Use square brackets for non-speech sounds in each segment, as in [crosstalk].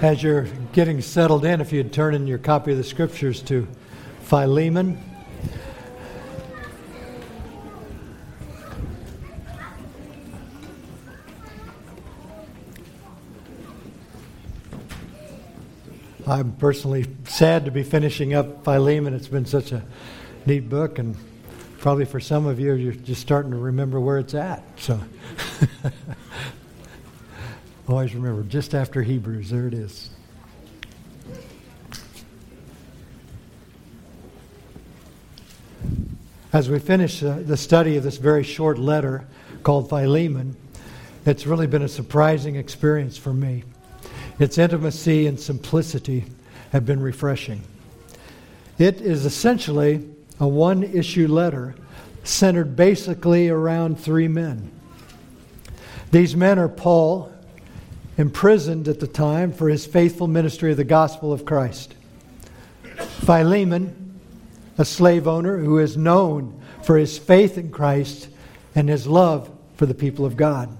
As you're getting settled in, if you'd turn in your copy of the scriptures to Philemon. I'm personally sad to be finishing up Philemon. It's been such a neat book, and probably for some of you, you're just starting to remember where it's at. So [laughs] always remember, just after Hebrews, there it is. As we finish uh, the study of this very short letter called Philemon, it's really been a surprising experience for me. Its intimacy and simplicity have been refreshing. It is essentially a one issue letter centered basically around three men. These men are Paul, imprisoned at the time for his faithful ministry of the gospel of Christ, Philemon, a slave owner who is known for his faith in Christ and his love for the people of God,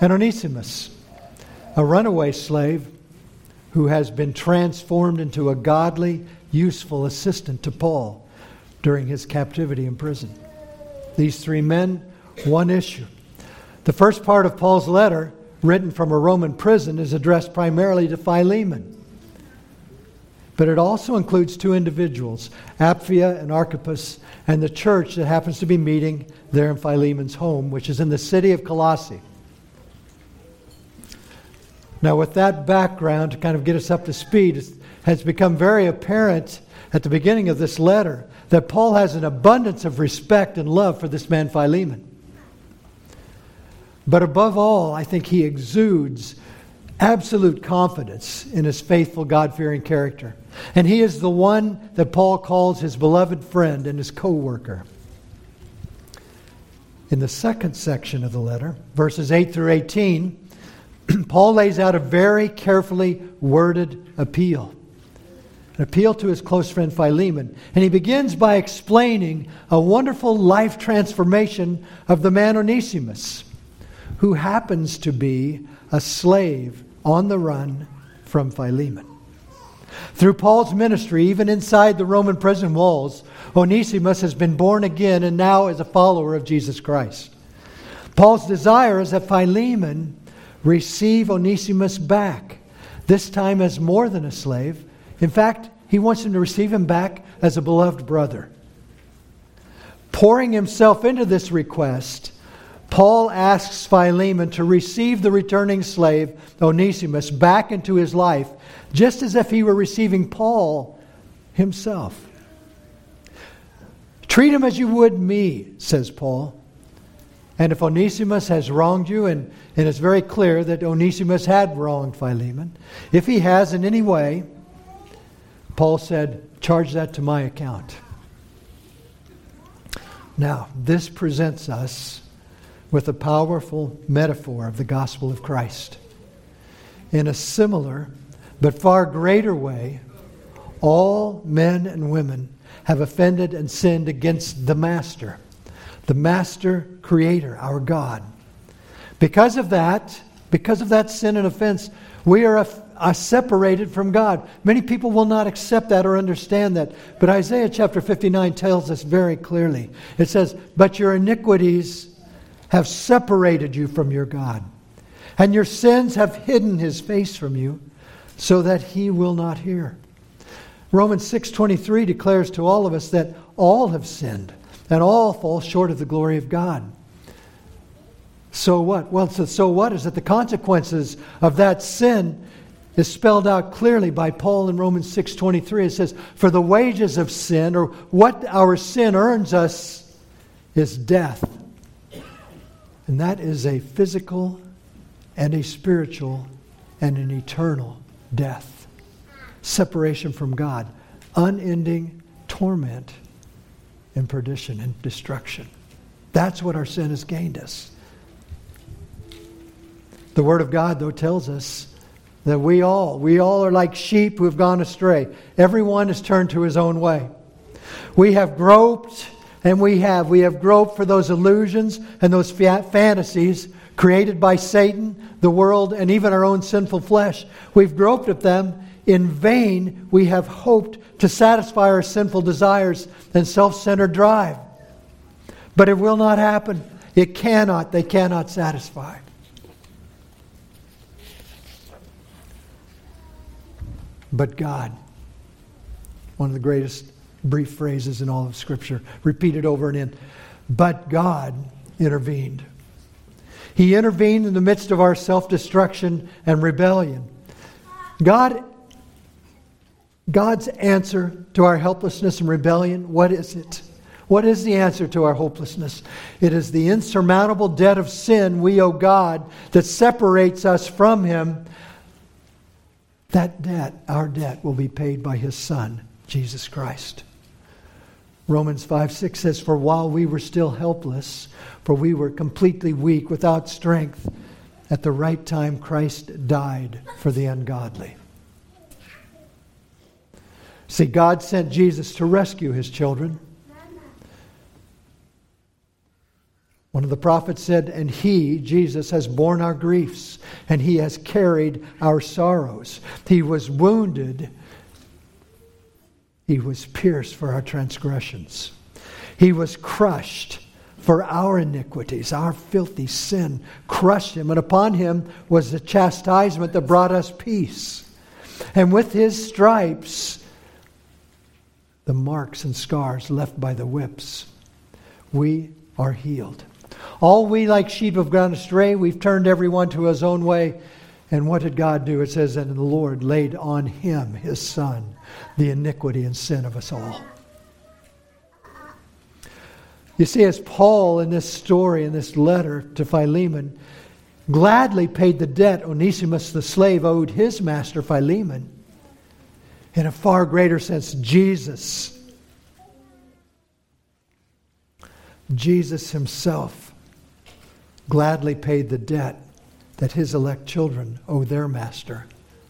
and Onesimus a runaway slave who has been transformed into a godly, useful assistant to Paul during his captivity in prison. These three men, one issue. The first part of Paul's letter, written from a Roman prison, is addressed primarily to Philemon. But it also includes two individuals, Apphia and Archippus, and the church that happens to be meeting there in Philemon's home, which is in the city of Colossae. Now, with that background to kind of get us up to speed, it has become very apparent at the beginning of this letter that Paul has an abundance of respect and love for this man Philemon. But above all, I think he exudes absolute confidence in his faithful, God fearing character. And he is the one that Paul calls his beloved friend and his co worker. In the second section of the letter, verses 8 through 18, [clears throat] Paul lays out a very carefully worded appeal. An appeal to his close friend Philemon. And he begins by explaining a wonderful life transformation of the man Onesimus, who happens to be a slave on the run from Philemon. Through Paul's ministry, even inside the Roman prison walls, Onesimus has been born again and now is a follower of Jesus Christ. Paul's desire is that Philemon receive Onesimus back, this time as more than a slave. In fact, he wants him to receive him back as a beloved brother. Pouring himself into this request, Paul asks Philemon to receive the returning slave, Onesimus, back into his life, just as if he were receiving Paul himself. Treat him as you would me, says Paul. And if Onesimus has wronged you, and, and it's very clear that Onesimus had wronged Philemon, if he has in any way, Paul said, charge that to my account. Now, this presents us with a powerful metaphor of the gospel of Christ. In a similar but far greater way, all men and women have offended and sinned against the Master the master creator, our God. Because of that, because of that sin and offense, we are, are, separated from God. Many people will not accept that or understand that. But Isaiah chapter 59 tells us very clearly. It says, But your iniquities have separated you from your God, and your sins have hidden his face from you, so that he will not hear. Romans 6:23 declares to all of us that all have sinned and all fall short of the glory of God. So what? Well, so, so what is that the consequences of that sin is spelled out clearly by Paul in Romans 6:23. It says, "For the wages of sin or what our sin earns us is death." And that is a physical and a spiritual and an eternal death. Separation from God, unending torment and perdition and destruction. That's what our sin has gained us. The Word of God, though, tells us that we all, we all are like sheep who have gone astray. Everyone has turned to his own way. We have groped, and we have. We have groped for those illusions and those fantasies created by Satan, the world, and even our own sinful flesh. We've groped at them. In vain, we have hoped to satisfy our sinful desires and self centered drive. But it will not happen. It cannot. They cannot satisfy. But God, one of the greatest brief phrases in all of Scripture, repeated over and in. But God intervened. He intervened in the midst of our self destruction and rebellion. God, God's answer to our helplessness and rebellion, what is it? What is the answer to our hopelessness? It is the insurmountable debt of sin we owe God that separates us from Him. That debt, our debt, will be paid by His Son, Jesus Christ. Romans 5 6 says, For while we were still helpless, for we were completely weak, without strength, at the right time Christ died for the ungodly. See, God sent Jesus to rescue his children. One of the prophets said, And he, Jesus, has borne our griefs, and he has carried our sorrows. He was wounded he was pierced for our transgressions. He was crushed for our iniquities. Our filthy sin crushed him, and upon him was the chastisement that brought us peace. And with his stripes, the marks and scars left by the whips, we are healed. All we like sheep have gone astray. We've turned everyone to his own way. And what did God do? It says, And the Lord laid on him, his son, the iniquity and sin of us all. You see, as Paul in this story, in this letter to Philemon, gladly paid the debt Onesimus the slave owed his master Philemon, in a far greater sense, Jesus. Jesus himself gladly paid the debt that his elect children owe their master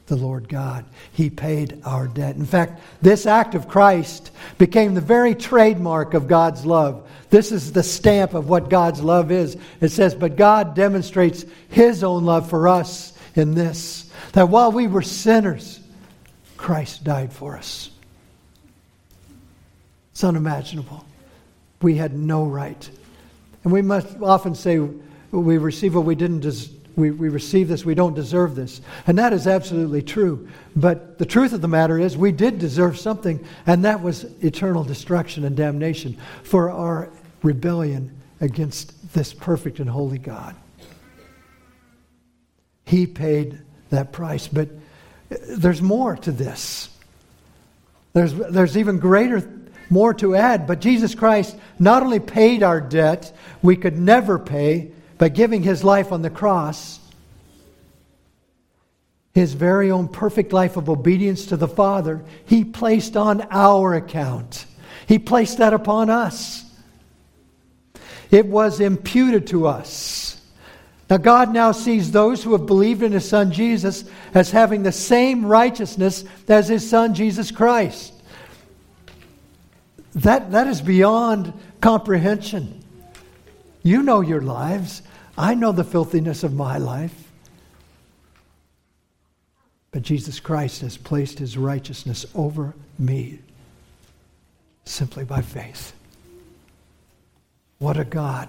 the Lord God. He paid our debt. In fact, this act of Christ became the very trademark of God's love. This is the stamp of what God's love is. It says, But God demonstrates His own love for us in this that while we were sinners, Christ died for us. It's unimaginable. We had no right. And we must often say we receive what we didn't deserve we, we receive this, we don't deserve this. And that is absolutely true. But the truth of the matter is, we did deserve something, and that was eternal destruction and damnation for our rebellion against this perfect and holy God. He paid that price. But there's more to this. There's, there's even greater, more to add. But Jesus Christ not only paid our debt we could never pay, by giving his life on the cross, his very own perfect life of obedience to the Father, he placed on our account. He placed that upon us. It was imputed to us. Now, God now sees those who have believed in His Son Jesus as having the same righteousness as His Son Jesus Christ. That, that is beyond comprehension. You know your lives. I know the filthiness of my life. But Jesus Christ has placed his righteousness over me simply by faith. What a God.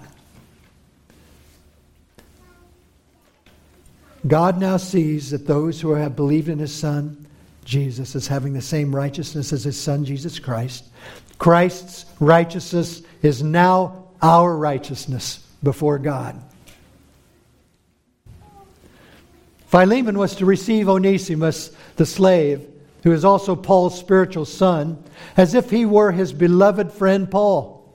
God now sees that those who have believed in his Son, Jesus, as having the same righteousness as his Son, Jesus Christ. Christ's righteousness is now our righteousness before God. Philemon was to receive Onesimus, the slave, who is also Paul's spiritual son, as if he were his beloved friend Paul.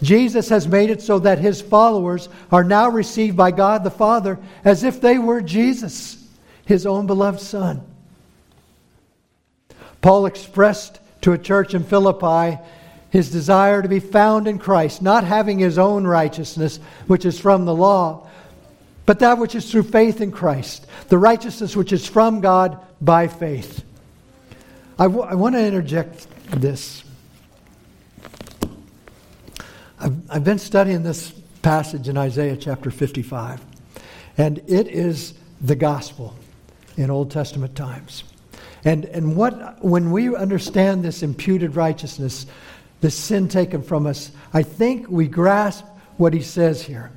Jesus has made it so that his followers are now received by God the Father as if they were Jesus, his own beloved son. Paul expressed to a church in Philippi his desire to be found in Christ, not having his own righteousness, which is from the law, but that which is through faith in Christ, the righteousness which is from God by faith. I, w- I want to interject this. I've, I've been studying this passage in Isaiah chapter 55. And it is the gospel in Old Testament times. And, and what, when we understand this imputed righteousness, the sin taken from us, I think we grasp what he says here.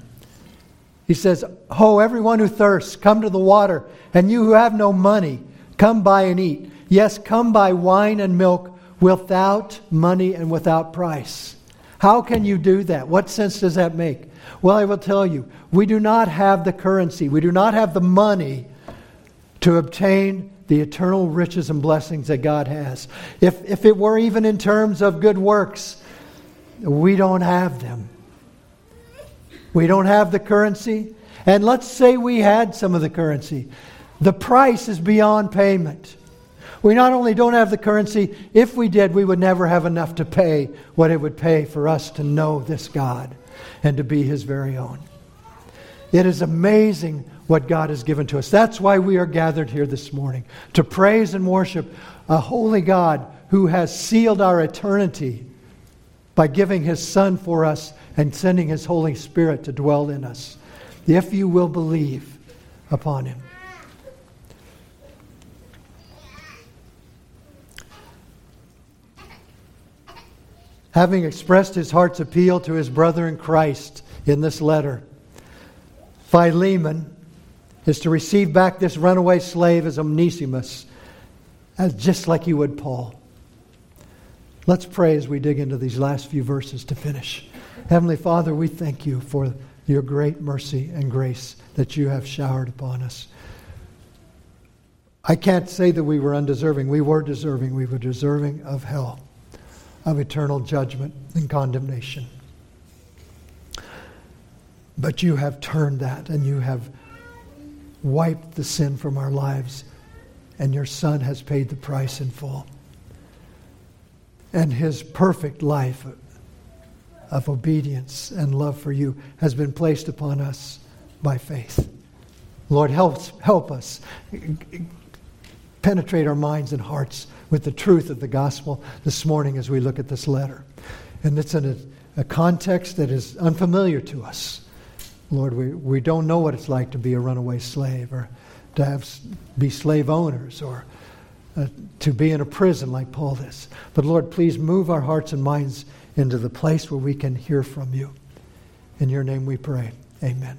He says, Ho, everyone who thirsts, come to the water, and you who have no money, come buy and eat. Yes, come buy wine and milk without money and without price. How can you do that? What sense does that make? Well, I will tell you, we do not have the currency, we do not have the money to obtain the eternal riches and blessings that God has. If, if it were even in terms of good works, we don't have them. We don't have the currency. And let's say we had some of the currency. The price is beyond payment. We not only don't have the currency, if we did, we would never have enough to pay what it would pay for us to know this God and to be His very own. It is amazing what God has given to us. That's why we are gathered here this morning to praise and worship a holy God who has sealed our eternity by giving His Son for us and sending His Holy Spirit to dwell in us. If you will believe upon Him. Having expressed his heart's appeal to his brother in Christ in this letter, Philemon is to receive back this runaway slave as Onesimus, as just like you would Paul. Let's pray as we dig into these last few verses to finish. Heavenly Father, we thank you for your great mercy and grace that you have showered upon us. I can't say that we were undeserving. We were deserving. We were deserving of hell of eternal judgment and condemnation. But you have turned that and you have wiped the sin from our lives, and your Son has paid the price in full. And his perfect life of obedience and love for you has been placed upon us by faith. Lord, help, help us penetrate our minds and hearts with the truth of the gospel this morning as we look at this letter. And it's in a, a context that is unfamiliar to us. Lord, we, we don't know what it's like to be a runaway slave or to have, be slave owners or uh, to be in a prison like Paul is. But Lord, please move our hearts and minds into the place where we can hear from you. In your name we pray. Amen.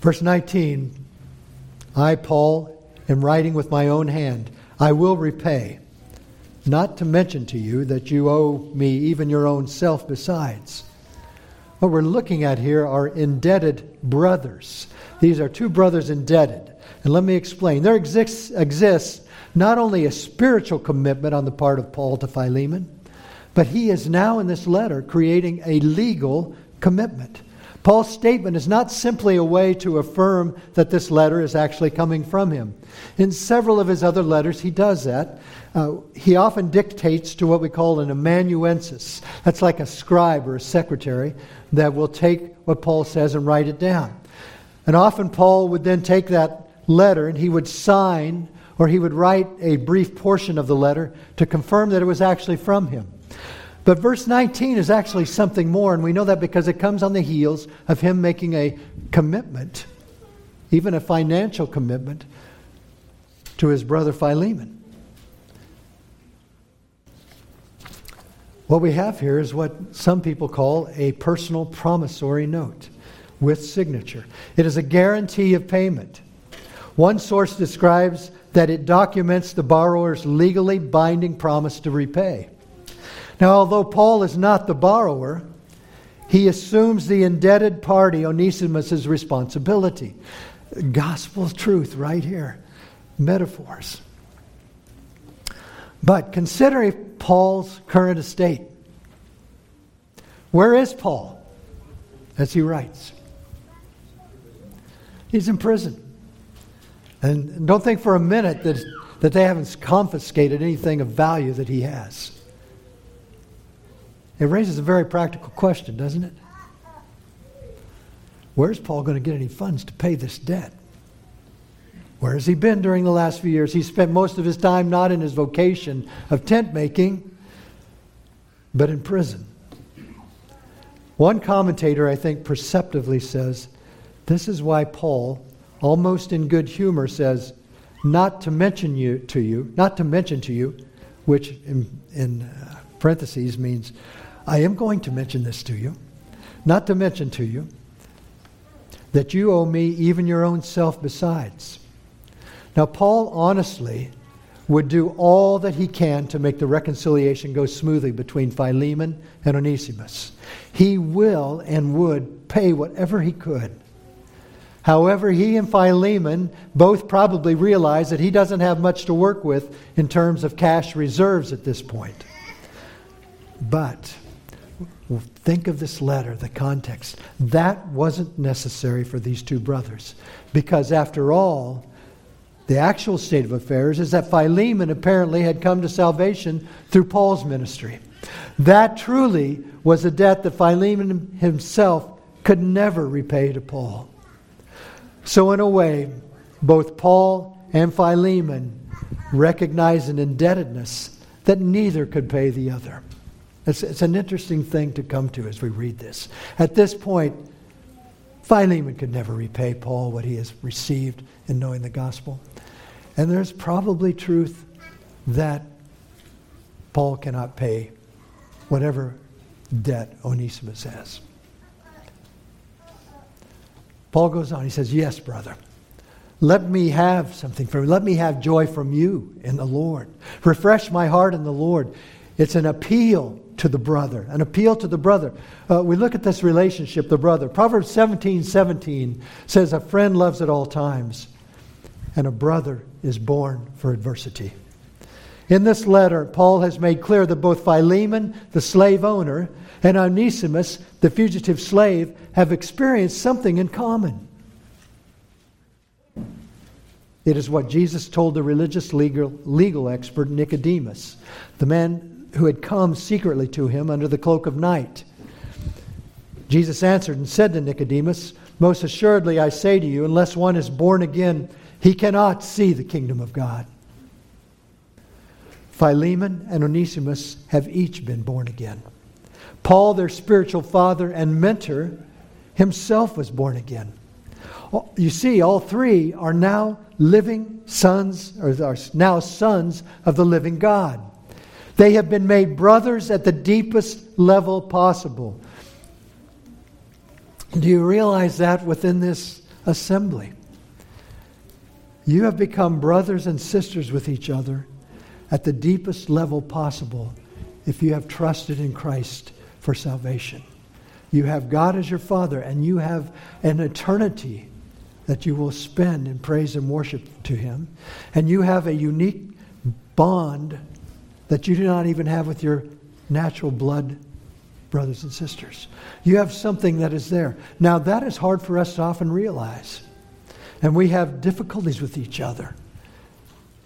Verse 19 I, Paul, am writing with my own hand. I will repay. Not to mention to you that you owe me even your own self besides. What we're looking at here are indebted brothers. These are two brothers indebted. And let me explain. There exists, exists not only a spiritual commitment on the part of Paul to Philemon, but he is now in this letter creating a legal commitment. Paul's statement is not simply a way to affirm that this letter is actually coming from him. In several of his other letters, he does that. Uh, he often dictates to what we call an amanuensis. That's like a scribe or a secretary that will take what Paul says and write it down. And often Paul would then take that letter and he would sign or he would write a brief portion of the letter to confirm that it was actually from him. But verse 19 is actually something more, and we know that because it comes on the heels of him making a commitment, even a financial commitment, to his brother Philemon. What we have here is what some people call a personal promissory note with signature. It is a guarantee of payment. One source describes that it documents the borrower's legally binding promise to repay. Now, although Paul is not the borrower, he assumes the indebted party, Onesimus' responsibility. Gospel truth right here. Metaphors. But considering Paul's current estate, where is Paul as he writes? He's in prison. And don't think for a minute that, that they haven't confiscated anything of value that he has. It raises a very practical question, doesn't it? Where's Paul going to get any funds to pay this debt? Where has he been during the last few years? He spent most of his time not in his vocation of tent making, but in prison. One commentator, I think, perceptively says this is why Paul, almost in good humor, says, not to mention you to you, not to mention to you, which in, in uh, parentheses means, I am going to mention this to you, not to mention to you, that you owe me even your own self besides. Now, Paul honestly would do all that he can to make the reconciliation go smoothly between Philemon and Onesimus. He will and would pay whatever he could. However, he and Philemon both probably realize that he doesn't have much to work with in terms of cash reserves at this point. But think of this letter, the context. That wasn't necessary for these two brothers because, after all, the actual state of affairs is that Philemon apparently had come to salvation through Paul's ministry. That truly was a debt that Philemon himself could never repay to Paul. So, in a way, both Paul and Philemon recognize an indebtedness that neither could pay the other. It's, it's an interesting thing to come to as we read this. At this point, Philemon could never repay Paul what he has received in knowing the gospel. And there's probably truth that Paul cannot pay whatever debt Onesimus has. Paul goes on, he says, Yes, brother. Let me have something from you. Let me have joy from you in the Lord. Refresh my heart in the Lord. It's an appeal to the brother, an appeal to the brother. Uh, we look at this relationship, the brother. Proverbs 17 17 says, A friend loves at all times, and a brother is born for adversity. In this letter, Paul has made clear that both Philemon, the slave owner, and Onesimus, the fugitive slave, have experienced something in common. It is what Jesus told the religious legal, legal expert Nicodemus, the man who had come secretly to him under the cloak of night. Jesus answered and said to Nicodemus, Most assuredly I say to you, unless one is born again, he cannot see the kingdom of God. Philemon and Onesimus have each been born again. Paul, their spiritual father and mentor, himself was born again. You see, all three are now living sons, or are now sons of the living God. They have been made brothers at the deepest level possible. Do you realize that within this assembly? You have become brothers and sisters with each other at the deepest level possible if you have trusted in Christ for salvation. You have God as your Father, and you have an eternity that you will spend in praise and worship to Him. And you have a unique bond that you do not even have with your natural blood brothers and sisters. You have something that is there. Now, that is hard for us to often realize. And we have difficulties with each other.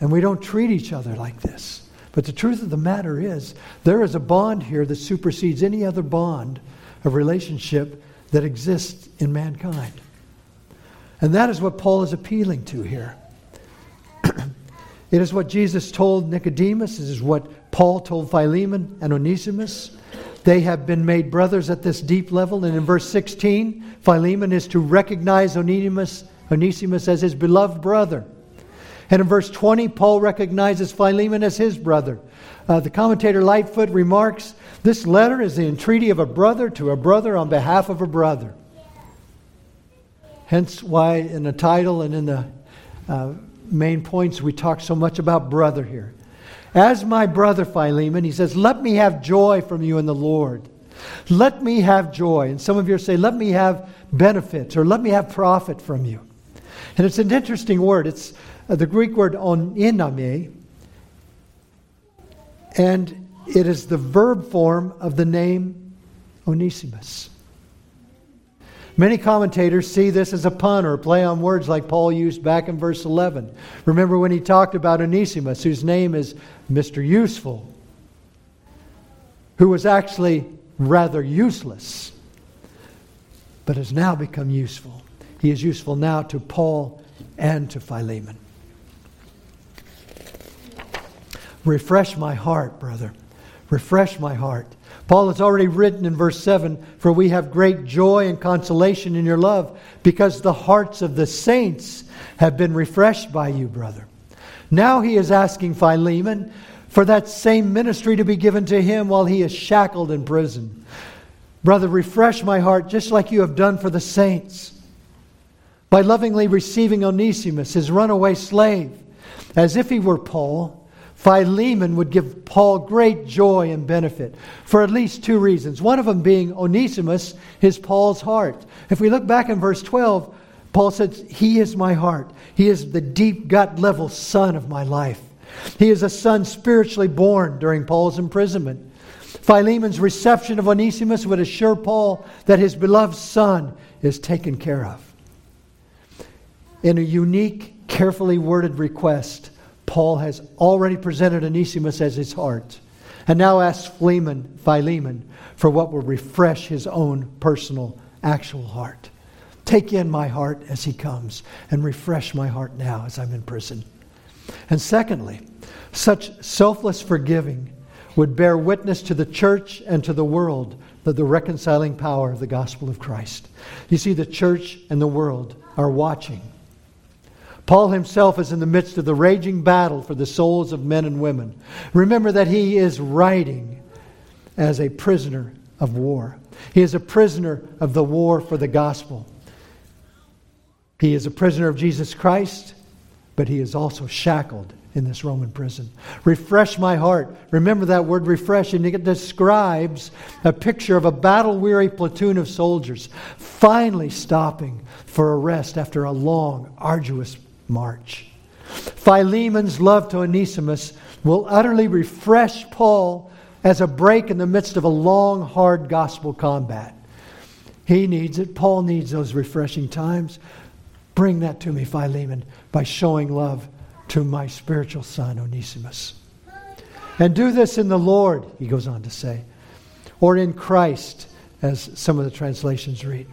And we don't treat each other like this. But the truth of the matter is, there is a bond here that supersedes any other bond of relationship that exists in mankind. And that is what Paul is appealing to here. [clears throat] It is what Jesus told Nicodemus. It is what Paul told Philemon and Onesimus. They have been made brothers at this deep level. And in verse 16, Philemon is to recognize Onesimus, Onesimus as his beloved brother. And in verse 20, Paul recognizes Philemon as his brother. Uh, the commentator Lightfoot remarks this letter is the entreaty of a brother to a brother on behalf of a brother. Hence, why in the title and in the uh, main points, we talk so much about brother here. As my brother Philemon, he says, Let me have joy from you in the Lord. Let me have joy. And some of you say, Let me have benefits or let me have profit from you. And it's an interesting word. It's Uh, the Greek word oniname, and it is the verb form of the name Onesimus. Many commentators see this as a pun or a play on words like Paul used back in verse 11. Remember when he talked about Onesimus, whose name is Mr. Useful, who was actually rather useless, but has now become useful. He is useful now to Paul and to Philemon. Refresh my heart, brother. Refresh my heart. Paul has already written in verse 7 For we have great joy and consolation in your love, because the hearts of the saints have been refreshed by you, brother. Now he is asking Philemon for that same ministry to be given to him while he is shackled in prison. Brother, refresh my heart just like you have done for the saints by lovingly receiving Onesimus, his runaway slave, as if he were Paul. Philemon would give Paul great joy and benefit for at least two reasons. One of them being Onesimus, his Paul's heart. If we look back in verse 12, Paul says, He is my heart. He is the deep gut level son of my life. He is a son spiritually born during Paul's imprisonment. Philemon's reception of Onesimus would assure Paul that his beloved son is taken care of. In a unique, carefully worded request, Paul has already presented Onesimus as his heart, and now asks Philemon, Philemon for what will refresh his own personal, actual heart. Take in my heart as he comes, and refresh my heart now as I'm in prison. And secondly, such selfless forgiving would bear witness to the church and to the world of the reconciling power of the gospel of Christ. You see, the church and the world are watching. Paul himself is in the midst of the raging battle for the souls of men and women. Remember that he is writing as a prisoner of war. He is a prisoner of the war for the gospel. He is a prisoner of Jesus Christ, but he is also shackled in this Roman prison. Refresh my heart. Remember that word refresh, and it describes a picture of a battle weary platoon of soldiers finally stopping for a rest after a long, arduous march. Philemon's love to Onesimus will utterly refresh Paul as a break in the midst of a long, hard gospel combat. He needs it. Paul needs those refreshing times. Bring that to me, Philemon, by showing love to my spiritual son, Onesimus. And do this in the Lord, he goes on to say, or in Christ, as some of the translations read.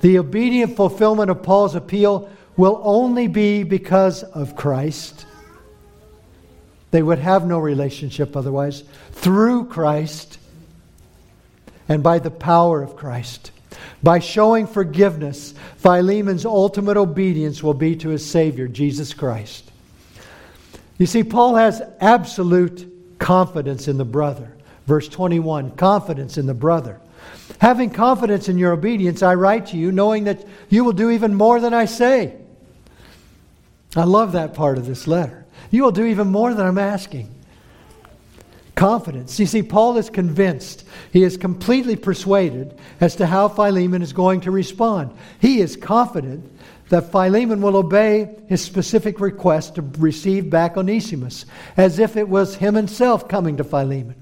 The obedient fulfillment of Paul's appeal will only be because of Christ. They would have no relationship otherwise. Through Christ and by the power of Christ. By showing forgiveness, Philemon's ultimate obedience will be to his Savior, Jesus Christ. You see, Paul has absolute confidence in the brother. Verse 21 confidence in the brother. Having confidence in your obedience, I write to you, knowing that you will do even more than I say. I love that part of this letter. You will do even more than I'm asking. Confidence. You see, Paul is convinced, he is completely persuaded as to how Philemon is going to respond. He is confident that Philemon will obey his specific request to receive back Onesimus, as if it was him himself coming to Philemon.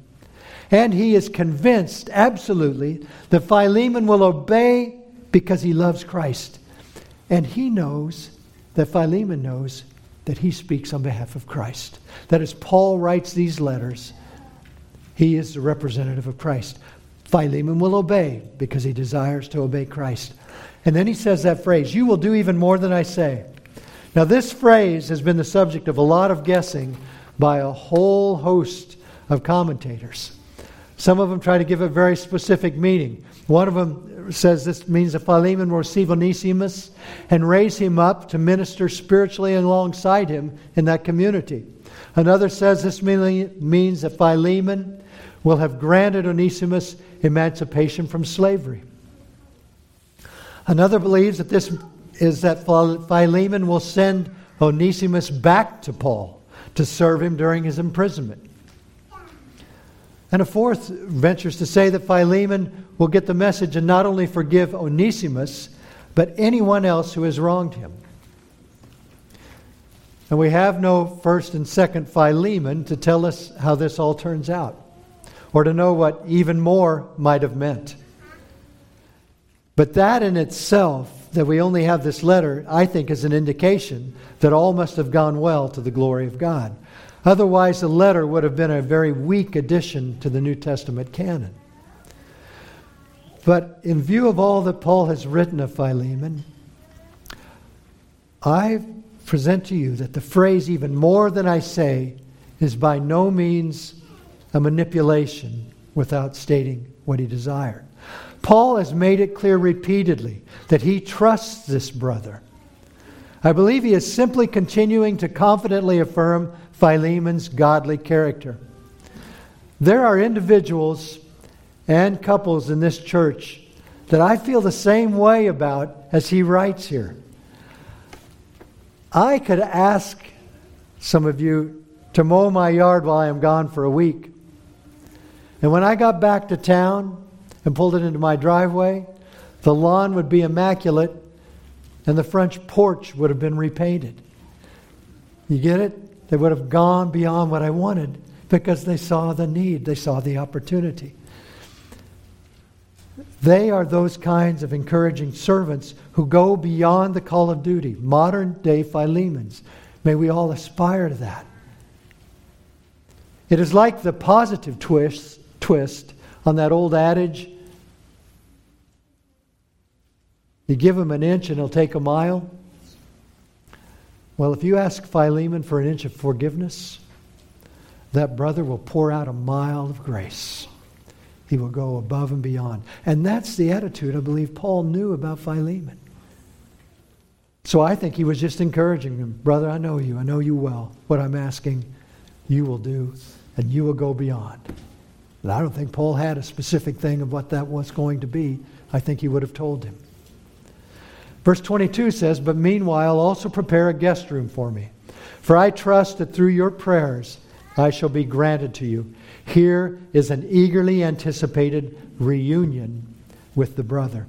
And he is convinced, absolutely, that Philemon will obey because he loves Christ. And he knows that Philemon knows that he speaks on behalf of Christ. That as Paul writes these letters, he is the representative of Christ. Philemon will obey because he desires to obey Christ. And then he says that phrase, You will do even more than I say. Now, this phrase has been the subject of a lot of guessing by a whole host of commentators. Some of them try to give a very specific meaning. One of them says this means that Philemon will receive Onesimus and raise him up to minister spiritually alongside him in that community. Another says this means that Philemon will have granted Onesimus emancipation from slavery. Another believes that this is that Philemon will send Onesimus back to Paul to serve him during his imprisonment. And a fourth ventures to say that Philemon will get the message and not only forgive Onesimus, but anyone else who has wronged him. And we have no first and second Philemon to tell us how this all turns out, or to know what even more might have meant. But that in itself, that we only have this letter, I think is an indication that all must have gone well to the glory of God. Otherwise, the letter would have been a very weak addition to the New Testament canon. But in view of all that Paul has written of Philemon, I present to you that the phrase, even more than I say, is by no means a manipulation without stating what he desired. Paul has made it clear repeatedly that he trusts this brother. I believe he is simply continuing to confidently affirm Philemon's godly character. There are individuals and couples in this church that I feel the same way about as he writes here. I could ask some of you to mow my yard while I am gone for a week. And when I got back to town and pulled it into my driveway, the lawn would be immaculate and the French porch would have been repainted. You get it? They would have gone beyond what I wanted because they saw the need, they saw the opportunity. They are those kinds of encouraging servants who go beyond the call of duty, modern day Philemons. May we all aspire to that. It is like the positive twist, twist on that old adage you give him an inch and he'll take a mile. Well, if you ask Philemon for an inch of forgiveness, that brother will pour out a mile of grace. He will go above and beyond. And that's the attitude I believe Paul knew about Philemon. So I think he was just encouraging him Brother, I know you. I know you well. What I'm asking, you will do, and you will go beyond. And I don't think Paul had a specific thing of what that was going to be. I think he would have told him. Verse 22 says, But meanwhile also prepare a guest room for me. For I trust that through your prayers I shall be granted to you. Here is an eagerly anticipated reunion with the brother.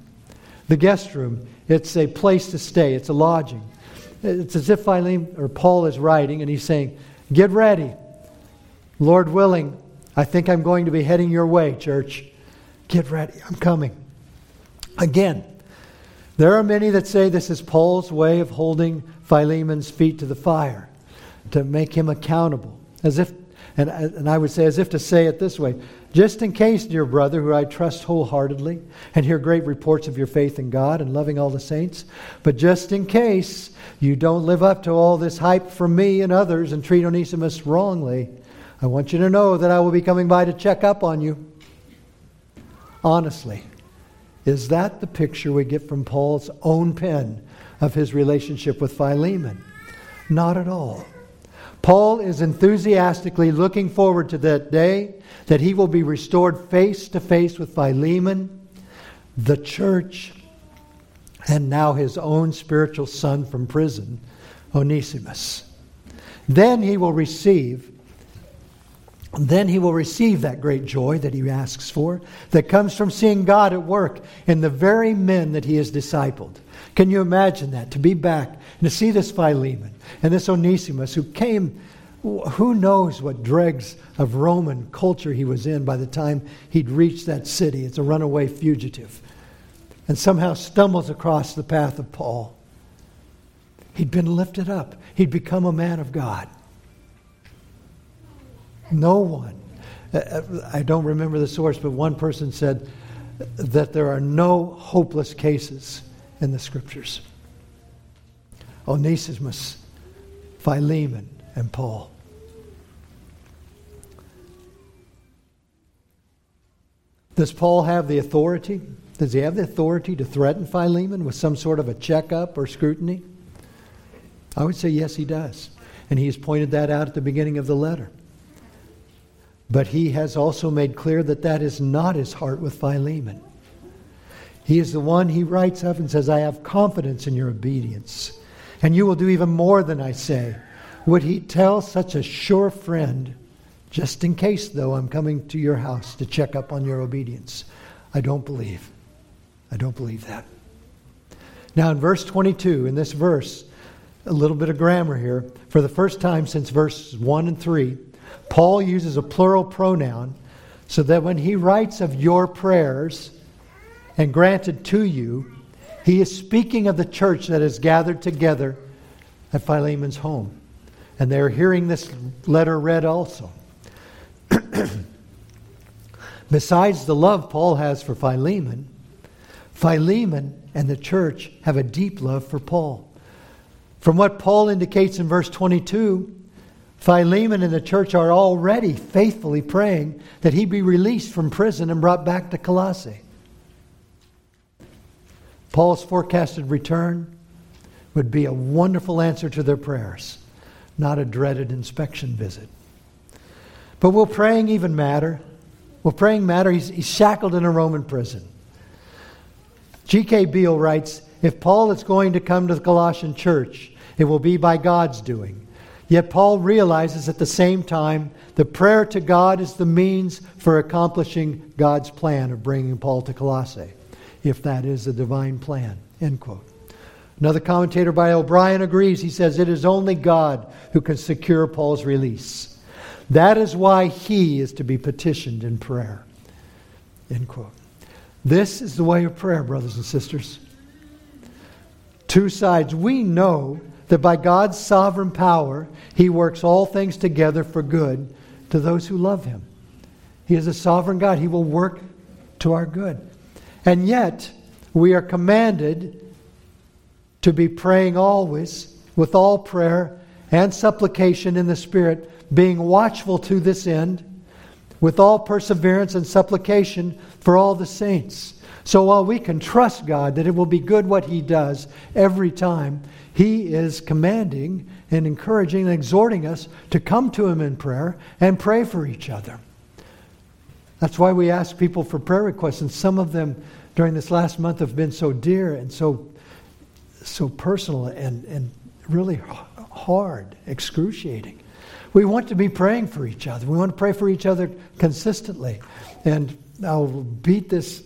The guest room, it's a place to stay, it's a lodging. It's as if Philemon or Paul is writing and he's saying, Get ready. Lord willing, I think I'm going to be heading your way, church. Get ready. I'm coming. Again, there are many that say this is Paul's way of holding Philemon's feet to the fire, to make him accountable. As if, and, and I would say, as if to say it this way just in case, dear brother, who I trust wholeheartedly and hear great reports of your faith in God and loving all the saints, but just in case you don't live up to all this hype from me and others and treat Onesimus wrongly, I want you to know that I will be coming by to check up on you. Honestly. Is that the picture we get from Paul's own pen of his relationship with Philemon? Not at all. Paul is enthusiastically looking forward to that day that he will be restored face to face with Philemon, the church, and now his own spiritual son from prison, Onesimus. Then he will receive then he will receive that great joy that he asks for, that comes from seeing God at work in the very men that he has discipled. Can you imagine that? To be back and to see this Philemon and this Onesimus who came, who knows what dregs of Roman culture he was in by the time he'd reached that city. It's a runaway fugitive. And somehow stumbles across the path of Paul. He'd been lifted up, he'd become a man of God. No one. Uh, uh, I don't remember the source, but one person said that there are no hopeless cases in the scriptures. Onesimus, Philemon, and Paul. Does Paul have the authority? Does he have the authority to threaten Philemon with some sort of a checkup or scrutiny? I would say yes, he does. And he has pointed that out at the beginning of the letter. But he has also made clear that that is not his heart with Philemon. He is the one he writes of and says, I have confidence in your obedience, and you will do even more than I say. Would he tell such a sure friend, just in case, though, I'm coming to your house to check up on your obedience? I don't believe. I don't believe that. Now, in verse 22, in this verse, a little bit of grammar here. For the first time since verses 1 and 3, Paul uses a plural pronoun so that when he writes of your prayers and granted to you, he is speaking of the church that is gathered together at Philemon's home. And they're hearing this letter read also. [clears throat] Besides the love Paul has for Philemon, Philemon and the church have a deep love for Paul. From what Paul indicates in verse 22, Philemon and the church are already faithfully praying that he be released from prison and brought back to Colossae. Paul's forecasted return would be a wonderful answer to their prayers, not a dreaded inspection visit. But will praying even matter? Will praying matter? He's, he's shackled in a Roman prison. G.K. Beale writes If Paul is going to come to the Colossian church, it will be by God's doing. Yet Paul realizes at the same time that prayer to God is the means for accomplishing God's plan of bringing Paul to Colossae, if that is the divine plan. End quote. Another commentator by O'Brien agrees. He says, It is only God who can secure Paul's release. That is why he is to be petitioned in prayer. End quote. This is the way of prayer, brothers and sisters. Two sides. We know that by God's sovereign power, he works all things together for good to those who love him. He is a sovereign God. He will work to our good. And yet, we are commanded to be praying always with all prayer and supplication in the Spirit, being watchful to this end, with all perseverance and supplication for all the saints. So while we can trust God that it will be good what He does every time, He is commanding and encouraging and exhorting us to come to Him in prayer and pray for each other. That's why we ask people for prayer requests, and some of them during this last month have been so dear and so so personal and, and really hard, excruciating. We want to be praying for each other. We want to pray for each other consistently. And I'll beat this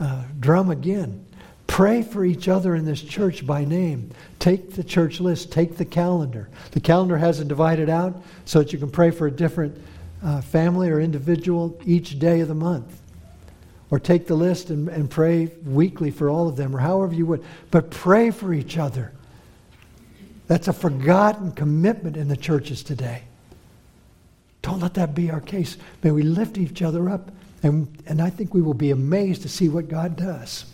uh, drum again. Pray for each other in this church by name. Take the church list, take the calendar. The calendar has it divided out so that you can pray for a different uh, family or individual each day of the month or take the list and, and pray weekly for all of them, or however you would. But pray for each other. That's a forgotten commitment in the churches today. Don't let that be our case. May we lift each other up, and, and I think we will be amazed to see what God does.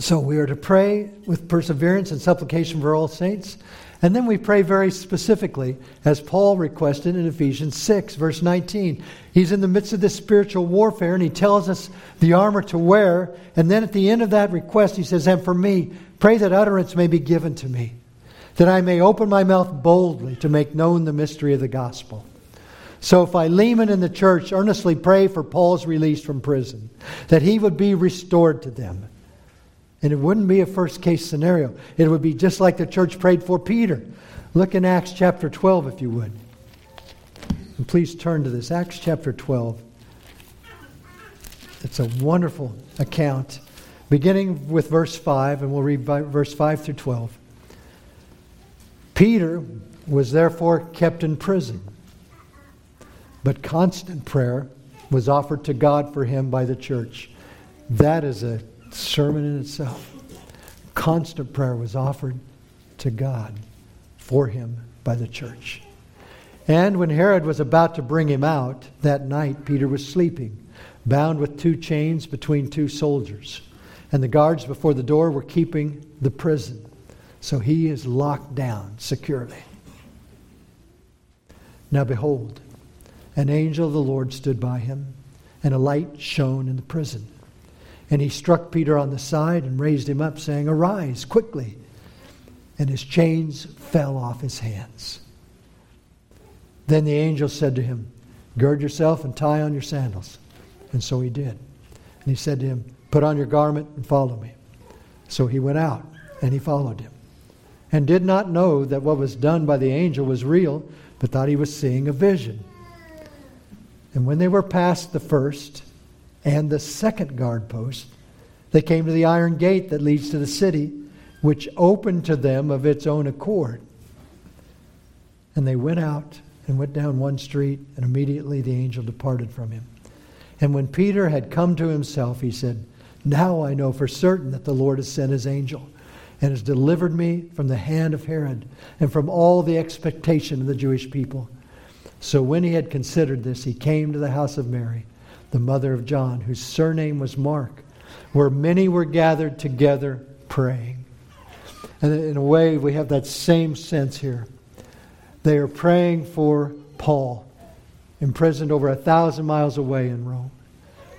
So we are to pray with perseverance and supplication for all saints. And then we pray very specifically, as Paul requested in Ephesians 6, verse 19. He's in the midst of this spiritual warfare, and he tells us the armor to wear. And then at the end of that request, he says, And for me, pray that utterance may be given to me, that I may open my mouth boldly to make known the mystery of the gospel. So Philemon and the church earnestly pray for Paul's release from prison, that he would be restored to them and it wouldn't be a first case scenario. It would be just like the church prayed for Peter. Look in Acts chapter 12, if you would. And please turn to this Acts chapter 12. It's a wonderful account, beginning with verse 5, and we'll read verse 5 through 12. Peter was therefore kept in prison, but constant prayer was offered to God for him by the church. That is a sermon in itself. Constant prayer was offered to God for him by the church. And when Herod was about to bring him out that night, Peter was sleeping, bound with two chains between two soldiers. And the guards before the door were keeping the prison. So he is locked down securely. Now behold, an angel of the Lord stood by him, and a light shone in the prison. And he struck Peter on the side and raised him up, saying, Arise quickly. And his chains fell off his hands. Then the angel said to him, Gird yourself and tie on your sandals. And so he did. And he said to him, Put on your garment and follow me. So he went out and he followed him. And did not know that what was done by the angel was real, but thought he was seeing a vision. And when they were past the first, and the second guard post. They came to the iron gate that leads to the city, which opened to them of its own accord. And they went out and went down one street, and immediately the angel departed from him. And when Peter had come to himself, he said, Now I know for certain that the Lord has sent his angel and has delivered me from the hand of Herod and from all the expectation of the Jewish people. So when he had considered this, he came to the house of Mary the mother of John, whose surname was Mark, where many were gathered together praying. And in a way, we have that same sense here. They are praying for Paul, imprisoned over a thousand miles away in Rome,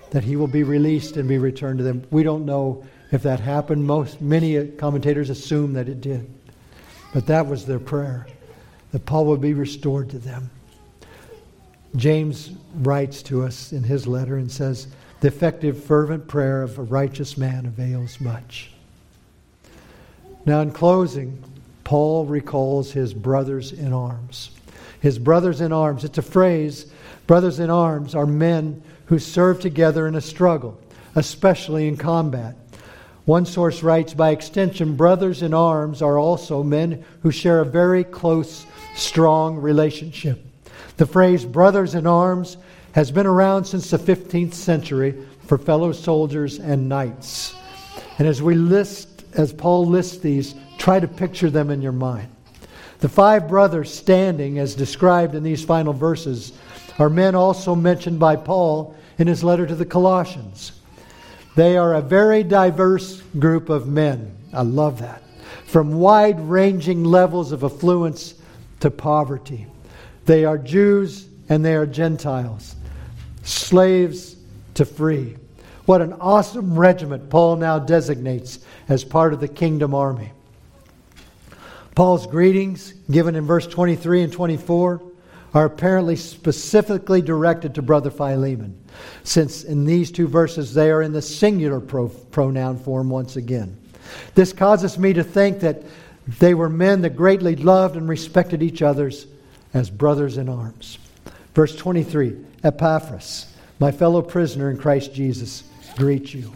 that he will be released and be returned to them. We don't know if that happened. Most many commentators assume that it did. But that was their prayer, that Paul would be restored to them. James writes to us in his letter and says, The effective, fervent prayer of a righteous man avails much. Now, in closing, Paul recalls his brothers in arms. His brothers in arms, it's a phrase. Brothers in arms are men who serve together in a struggle, especially in combat. One source writes, by extension, brothers in arms are also men who share a very close, strong relationship. The phrase brothers in arms has been around since the 15th century for fellow soldiers and knights. And as we list, as Paul lists these, try to picture them in your mind. The five brothers standing, as described in these final verses, are men also mentioned by Paul in his letter to the Colossians. They are a very diverse group of men. I love that. From wide ranging levels of affluence to poverty. They are Jews and they are Gentiles, slaves to free. What an awesome regiment Paul now designates as part of the kingdom army. Paul's greetings, given in verse 23 and 24, are apparently specifically directed to Brother Philemon since in these two verses they are in the singular pro- pronoun form once again. This causes me to think that they were men that greatly loved and respected each other's as brothers in arms. Verse 23 Epaphras, my fellow prisoner in Christ Jesus, greet you.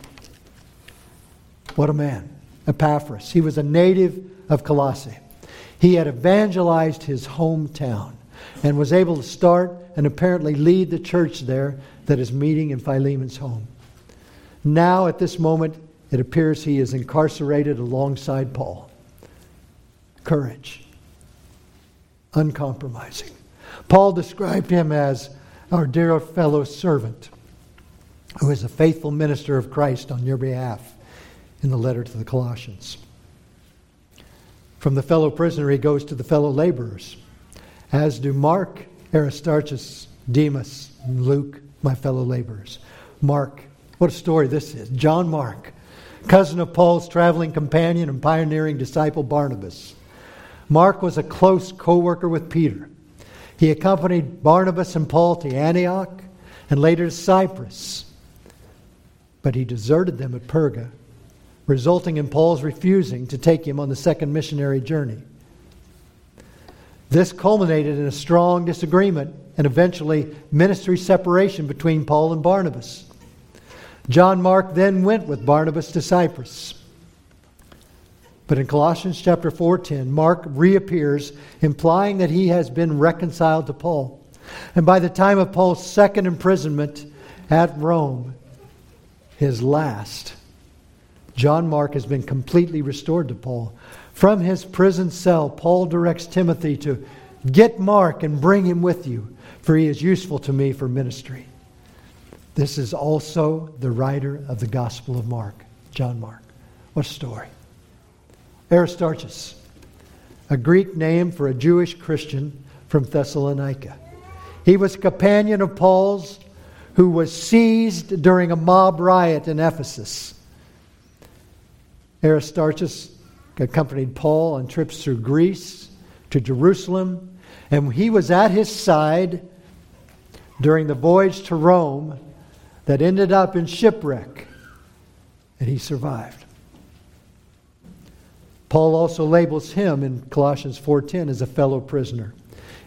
What a man. Epaphras. He was a native of Colossae. He had evangelized his hometown and was able to start and apparently lead the church there that is meeting in Philemon's home. Now, at this moment, it appears he is incarcerated alongside Paul. Courage, uncompromising. Paul described him as our dear fellow servant, who is a faithful minister of Christ on your behalf in the letter to the Colossians. From the fellow prisoner, he goes to the fellow laborers, as do Mark, Aristarchus, Demas, and Luke, my fellow laborers. Mark, what a story this is. John Mark, cousin of Paul's traveling companion and pioneering disciple Barnabas. Mark was a close co worker with Peter. He accompanied Barnabas and Paul to Antioch and later to Cyprus. But he deserted them at Perga, resulting in Paul's refusing to take him on the second missionary journey. This culminated in a strong disagreement and eventually ministry separation between Paul and Barnabas. John Mark then went with Barnabas to Cyprus. But in Colossians chapter 4:10, Mark reappears implying that he has been reconciled to Paul. And by the time of Paul's second imprisonment at Rome, his last, John Mark has been completely restored to Paul. From his prison cell, Paul directs Timothy to get Mark and bring him with you for he is useful to me for ministry. This is also the writer of the Gospel of Mark, John Mark. What a story. Aristarchus, a Greek name for a Jewish Christian from Thessalonica. He was companion of Paul's who was seized during a mob riot in Ephesus. Aristarchus accompanied Paul on trips through Greece to Jerusalem and he was at his side during the voyage to Rome that ended up in shipwreck, and he survived. Paul also labels him in Colossians 4:10 as a fellow prisoner,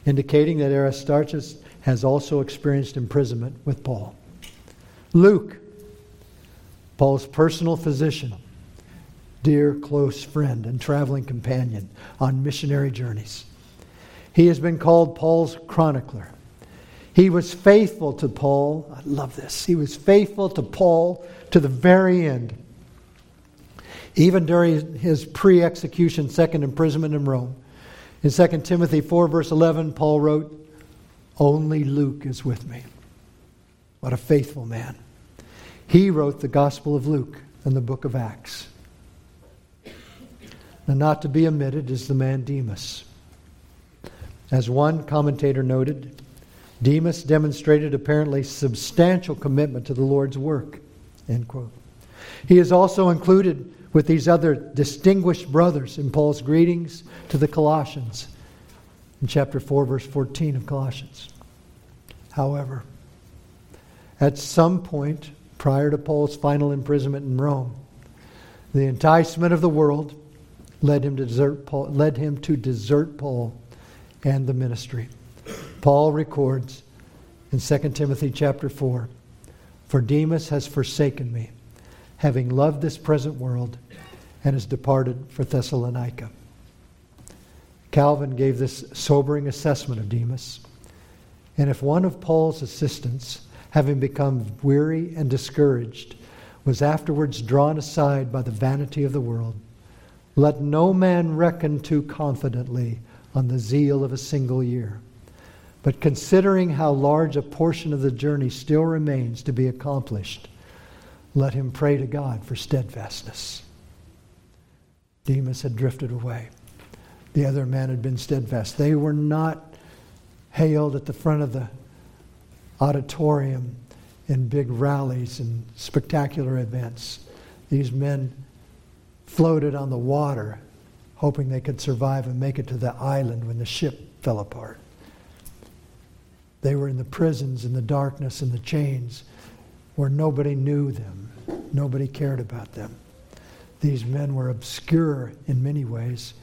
indicating that Aristarchus has also experienced imprisonment with Paul. Luke, Paul's personal physician, dear close friend and traveling companion on missionary journeys. He has been called Paul's chronicler. He was faithful to Paul. I love this. He was faithful to Paul to the very end. Even during his pre execution second imprisonment in Rome. In 2 Timothy 4, verse 11, Paul wrote, Only Luke is with me. What a faithful man. He wrote the Gospel of Luke and the book of Acts. And not to be omitted is the man Demas. As one commentator noted, Demas demonstrated apparently substantial commitment to the Lord's work. End quote. He is also included with these other distinguished brothers in Paul's greetings to the Colossians in chapter 4, verse 14 of Colossians. However, at some point prior to Paul's final imprisonment in Rome, the enticement of the world led him to desert Paul, led him to desert Paul and the ministry. Paul records in 2 Timothy chapter 4, "For Demas has forsaken me, having loved this present world, and has departed for Thessalonica." Calvin gave this sobering assessment of Demas. And if one of Paul's assistants, having become weary and discouraged, was afterwards drawn aside by the vanity of the world, let no man reckon too confidently on the zeal of a single year. But considering how large a portion of the journey still remains to be accomplished, let him pray to God for steadfastness. Demas had drifted away. The other man had been steadfast. They were not hailed at the front of the auditorium in big rallies and spectacular events. These men floated on the water, hoping they could survive and make it to the island when the ship fell apart. They were in the prisons, in the darkness, in the chains, where nobody knew them, nobody cared about them. These men were obscure in many ways,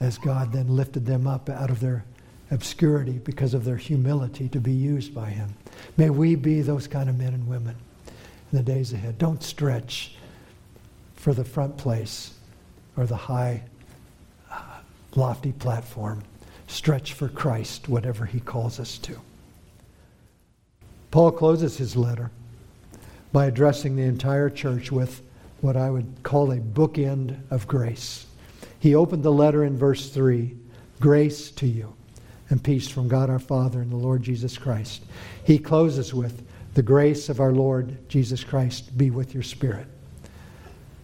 as God then lifted them up out of their obscurity because of their humility to be used by Him. May we be those kind of men and women in the days ahead. Don't stretch for the front place or the high, uh, lofty platform. Stretch for Christ, whatever he calls us to. Paul closes his letter by addressing the entire church with what I would call a bookend of grace. He opened the letter in verse 3 Grace to you and peace from God our Father and the Lord Jesus Christ. He closes with The grace of our Lord Jesus Christ be with your spirit.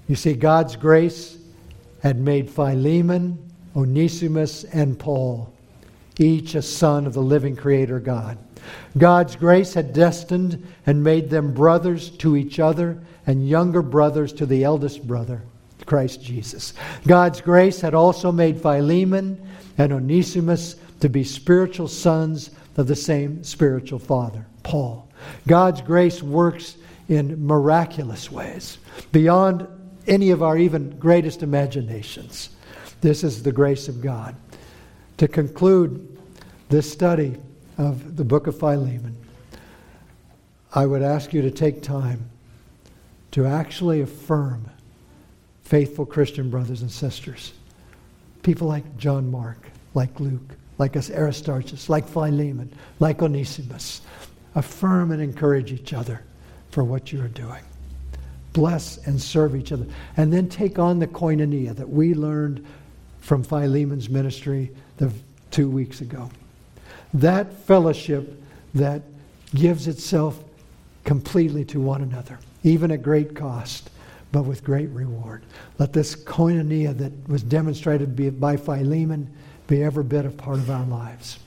You see, God's grace had made Philemon, Onesimus, and Paul each a son of the living Creator God. God's grace had destined and made them brothers to each other and younger brothers to the eldest brother, Christ Jesus. God's grace had also made Philemon and Onesimus to be spiritual sons of the same spiritual father, Paul. God's grace works in miraculous ways, beyond any of our even greatest imaginations. This is the grace of God. To conclude this study of the book of Philemon, I would ask you to take time to actually affirm faithful Christian brothers and sisters. People like John Mark, like Luke, like us Aristarchus, like Philemon, like Onesimus. Affirm and encourage each other for what you are doing bless and serve each other. And then take on the koinonia that we learned from Philemon's ministry the, two weeks ago. That fellowship that gives itself completely to one another, even at great cost, but with great reward. Let this koinonia that was demonstrated by Philemon be every bit a part of our lives.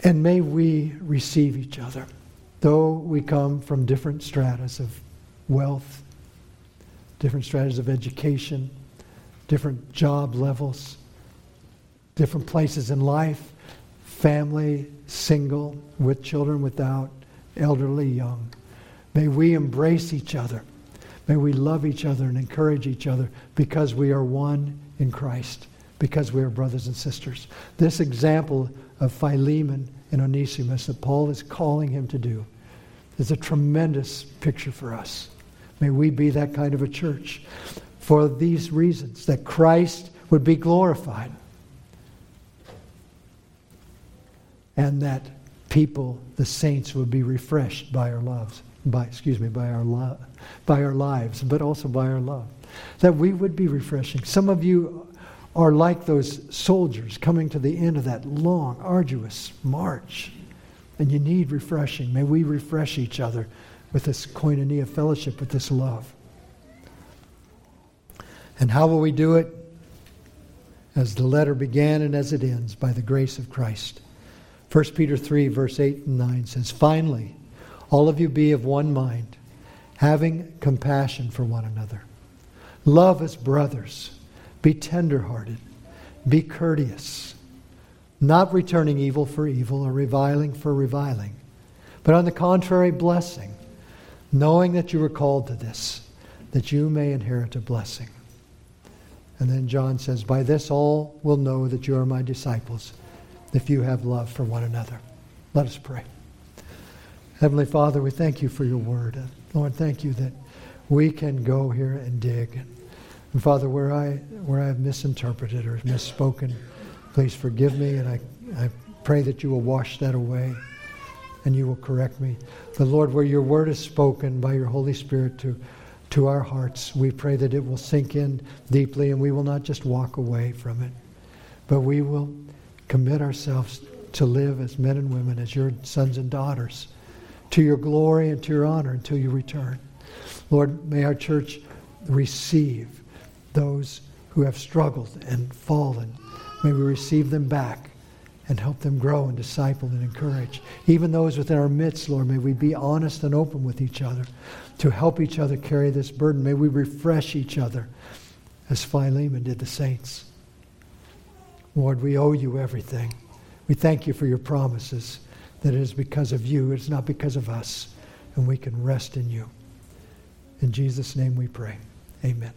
And may we receive each other though we come from different stratas of wealth, different stratas of education, different job levels, different places in life, family, single, with children, without, elderly, young. May we embrace each other. May we love each other and encourage each other because we are one in Christ, because we are brothers and sisters. This example of Philemon and Onesimus that Paul is calling him to do is a tremendous picture for us. May we be that kind of a church for these reasons that Christ would be glorified and that people, the saints, would be refreshed by our loves, by excuse me, by our love, by our lives, but also by our love. That we would be refreshing. Some of you are like those soldiers coming to the end of that long, arduous march and you need refreshing. May we refresh each other with this koinonia fellowship, with this love. And how will we do it? as the letter began and as it ends, by the grace of Christ. 1 Peter 3, verse 8 and 9 says, Finally, all of you be of one mind, having compassion for one another. Love as brothers. Be tenderhearted. Be courteous. Not returning evil for evil or reviling for reviling, but on the contrary, blessing, knowing that you were called to this, that you may inherit a blessing. And then John says, By this all will know that you are my disciples, if you have love for one another. Let us pray. Heavenly Father, we thank you for your word. Lord, thank you that we can go here and dig. And Father, where I where I have misinterpreted or misspoken, please forgive me, and I, I pray that you will wash that away and you will correct me. But Lord, where your word is spoken by your Holy Spirit to to our hearts, we pray that it will sink in deeply and we will not just walk away from it, but we will commit ourselves to live as men and women, as your sons and daughters to your glory and to your honor until you return. Lord, may our church receive those who have struggled and fallen. May we receive them back and help them grow and disciple and encourage. Even those within our midst, Lord, may we be honest and open with each other to help each other carry this burden. May we refresh each other as Philemon did the saints. Lord, we owe you everything. We thank you for your promises that it is because of you, it's not because of us, and we can rest in you. In Jesus' name we pray. Amen.